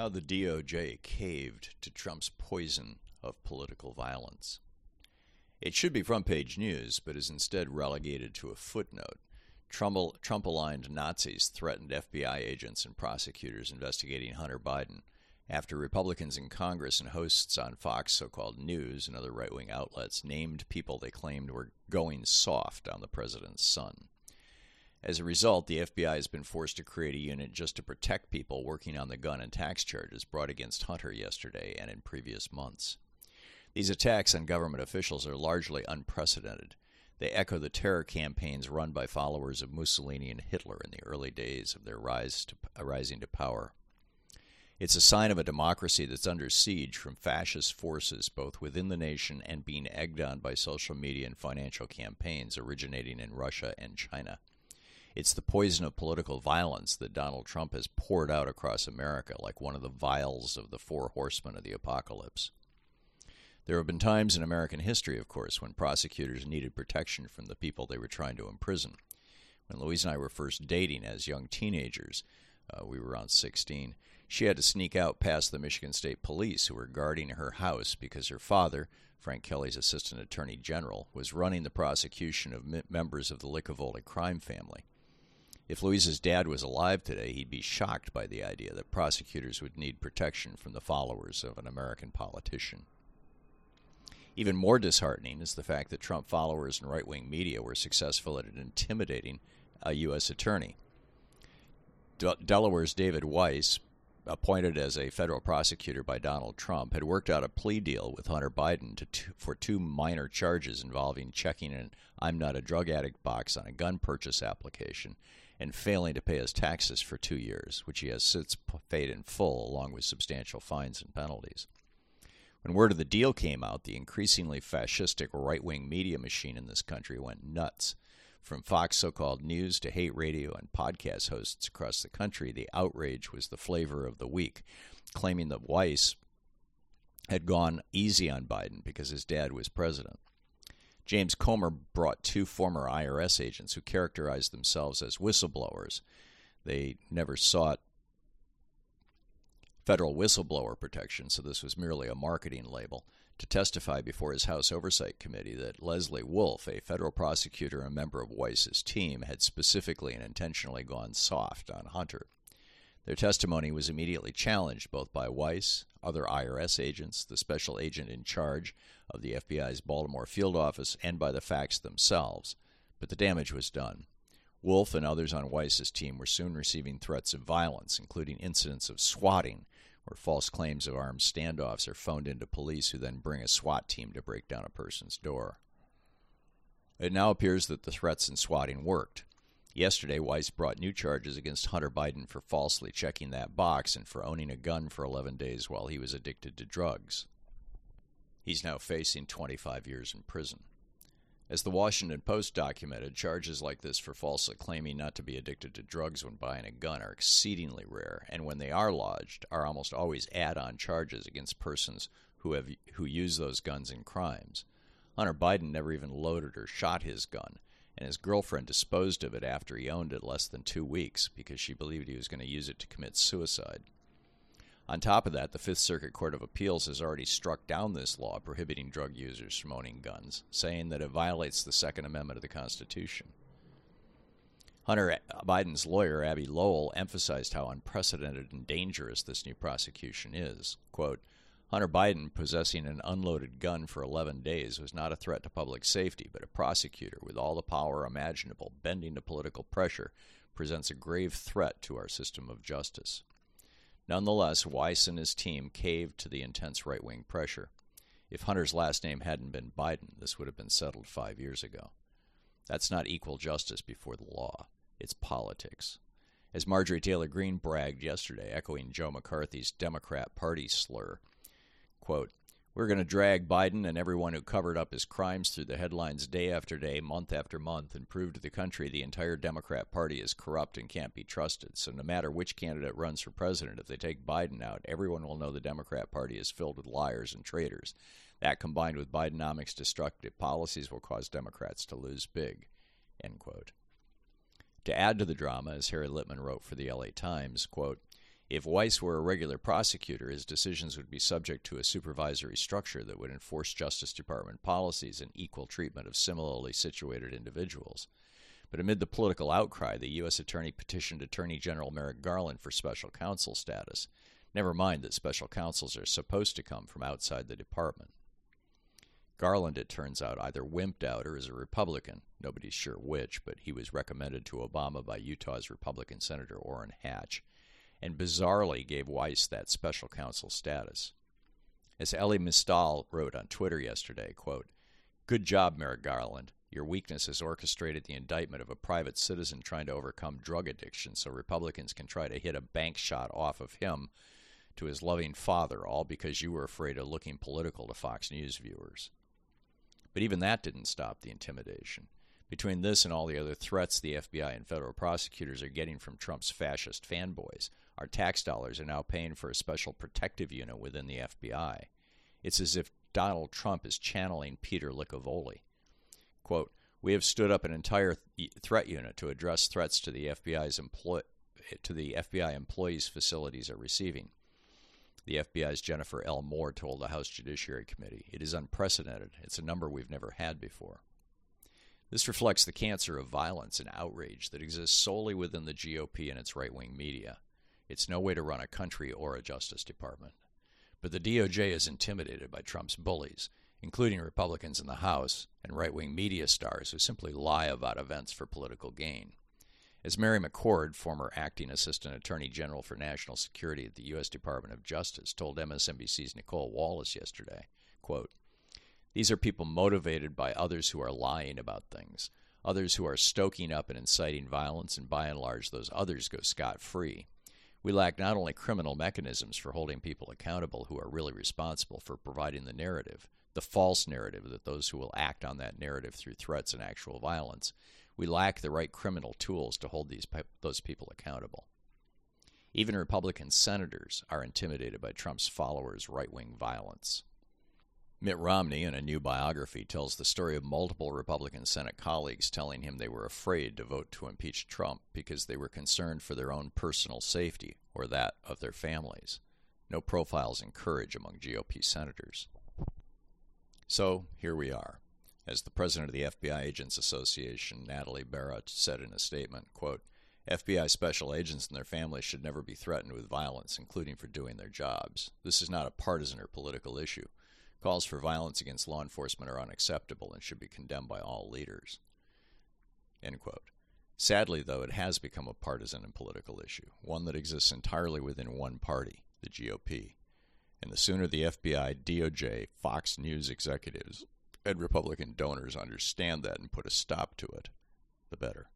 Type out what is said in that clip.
How the DOJ caved to Trump's poison of political violence. It should be front page news, but is instead relegated to a footnote. Trump aligned Nazis threatened FBI agents and prosecutors investigating Hunter Biden after Republicans in Congress and hosts on Fox so called news and other right wing outlets named people they claimed were going soft on the president's son. As a result, the FBI has been forced to create a unit just to protect people working on the gun and tax charges brought against Hunter yesterday and in previous months. These attacks on government officials are largely unprecedented. They echo the terror campaigns run by followers of Mussolini and Hitler in the early days of their rise to, uh, rising to power. It's a sign of a democracy that's under siege from fascist forces both within the nation and being egged on by social media and financial campaigns originating in Russia and China. It's the poison of political violence that Donald Trump has poured out across America like one of the vials of the four horsemen of the apocalypse. There have been times in American history, of course, when prosecutors needed protection from the people they were trying to imprison. When Louise and I were first dating as young teenagers, uh, we were around 16, she had to sneak out past the Michigan State Police who were guarding her house because her father, Frank Kelley's assistant attorney general, was running the prosecution of members of the Licavoli crime family. If Louise's dad was alive today, he'd be shocked by the idea that prosecutors would need protection from the followers of an American politician. Even more disheartening is the fact that Trump followers and right wing media were successful at intimidating a U.S. attorney. De- Delaware's David Weiss, appointed as a federal prosecutor by Donald Trump, had worked out a plea deal with Hunter Biden to for two minor charges involving checking an I'm not a drug addict box on a gun purchase application and failing to pay his taxes for two years, which he has since paid in full, along with substantial fines and penalties. When word of the deal came out, the increasingly fascistic right wing media machine in this country went nuts. From Fox so called news to hate radio and podcast hosts across the country, the outrage was the flavor of the week, claiming that Weiss had gone easy on Biden because his dad was president. James Comer brought two former IRS agents who characterized themselves as whistleblowers. They never sought federal whistleblower protection, so this was merely a marketing label, to testify before his House Oversight Committee that Lesley Wolf, a federal prosecutor and member of Weiss's team, had specifically and intentionally gone soft on Hunter. Their testimony was immediately challenged both by Weiss, other IRS agents, the special agent in charge of the FBI's Baltimore field office, and by the facts themselves. But the damage was done. Wolf and others on Weiss's team were soon receiving threats of violence, including incidents of swatting, where false claims of armed standoffs are phoned into police who then bring a SWAT team to break down a person's door. It now appears that the threats and swatting worked. Yesterday, Weiss brought new charges against Hunter Biden for falsely checking that box and for owning a gun for 11 days while he was addicted to drugs. He's now facing 25 years in prison. As the Washington Post documented, charges like this for falsely claiming not to be addicted to drugs when buying a gun are exceedingly rare, and when they are lodged, are almost always add-on charges against persons who have who use those guns in crimes. Hunter Biden never even loaded or shot his gun, and his girlfriend disposed of it after he owned it less than two weeks because she believed he was going to use it to commit suicide. On top of that, the Fifth Circuit Court of Appeals has already struck down this law prohibiting drug users from owning guns, saying that it violates the Second Amendment of the Constitution. Hunter Biden's lawyer, Abbe Lowell, emphasized how unprecedented and dangerous this new prosecution is. Quote, Hunter Biden possessing an unloaded gun for 11 days was not a threat to public safety, but a prosecutor with all the power imaginable bending to political pressure presents a grave threat to our system of justice. Nonetheless, Weiss and his team caved to the intense right wing pressure. If Hunter's last name hadn't been Biden, this would have been settled five years ago. That's not equal justice before the law, it's politics. As Marjorie Taylor Greene bragged yesterday, echoing Joe McCarthy's Democrat Party slur, Quote, We're going to drag Biden and everyone who covered up his crimes through the headlines day after day, month after month, and prove to the country the entire Democrat Party is corrupt and can't be trusted. So, no matter which candidate runs for president, if they take Biden out, everyone will know the Democrat Party is filled with liars and traitors. That combined with Bidenomics' destructive policies will cause Democrats to lose big. End quote. To add to the drama, as Harry Litman wrote for the LA Times, quote, If Weiss were a regular prosecutor, his decisions would be subject to a supervisory structure that would enforce Justice Department policies and equal treatment of similarly situated individuals. But amid the political outcry, the U.S. Attorney petitioned Attorney General Merrick Garland for special counsel status. Never mind that special counsels are supposed to come from outside the department. Garland, it turns out, either wimped out or is a Republican. Nobody's sure which, but he was recommended to Obama by Utah's Republican Senator Orrin Hatch and bizarrely gave Weiss that special counsel status. As Elie Mystal wrote on Twitter yesterday, quote, Good job, Merrick Garland. Your weakness has orchestrated the indictment of a private citizen trying to overcome drug addiction so Republicans can try to hit a bank shot off of him to his loving father, all because you were afraid of looking political to Fox News viewers. But even that didn't stop the intimidation. Between this and all the other threats the FBI and federal prosecutors are getting from Trump's fascist fanboys, our tax dollars are now paying for a special protective unit within the FBI. It's as if Donald Trump is channeling Peter Licavoli. Quote, we have stood up an entire th- threat unit to address threats to the FBI's employ- to the FBI employees' facilities are receiving. The FBI's Jennifer L. Moore told the House Judiciary Committee. It is unprecedented. It's a number we've never had before. This reflects the cancer of violence and outrage that exists solely within the GOP and its right wing media. It's no way to run a country or a Justice Department. But the DOJ is intimidated by Trump's bullies, including Republicans in the House and right wing media stars who simply lie about events for political gain. As Mary McCord, former acting assistant attorney general for national security at the U.S. Department of Justice, told MSNBC's Nicolle Wallace yesterday, quote, These are people motivated by others who are lying about things, others who are stoking up and inciting violence, and by and large, those others go scot free. We lack not only criminal mechanisms for holding people accountable who are really responsible for providing the narrative, the false narrative that those who will act on that narrative through threats and actual violence, we lack the right criminal tools to hold these those people accountable. Even Republican senators are intimidated by Trump's followers' right wing violence. Mitt Romney, in a new biography, tells the story of multiple Republican Senate colleagues telling him they were afraid to vote to impeach Trump because they were concerned for their own personal safety or that of their families. No profiles in courage among GOP senators. So here we are. As the president of the FBI Agents Association, Natalie Barrett, said in a statement, quote, FBI special agents and their families should never be threatened with violence, including for doing their jobs. This is not a partisan or political issue. Calls for violence against law enforcement are unacceptable and should be condemned by all leaders. Sadly, though, it has become a partisan and political issue, one that exists entirely within one party, the GOP. And the sooner the FBI, DOJ, Fox News executives, and Republican donors understand that and put a stop to it, the better.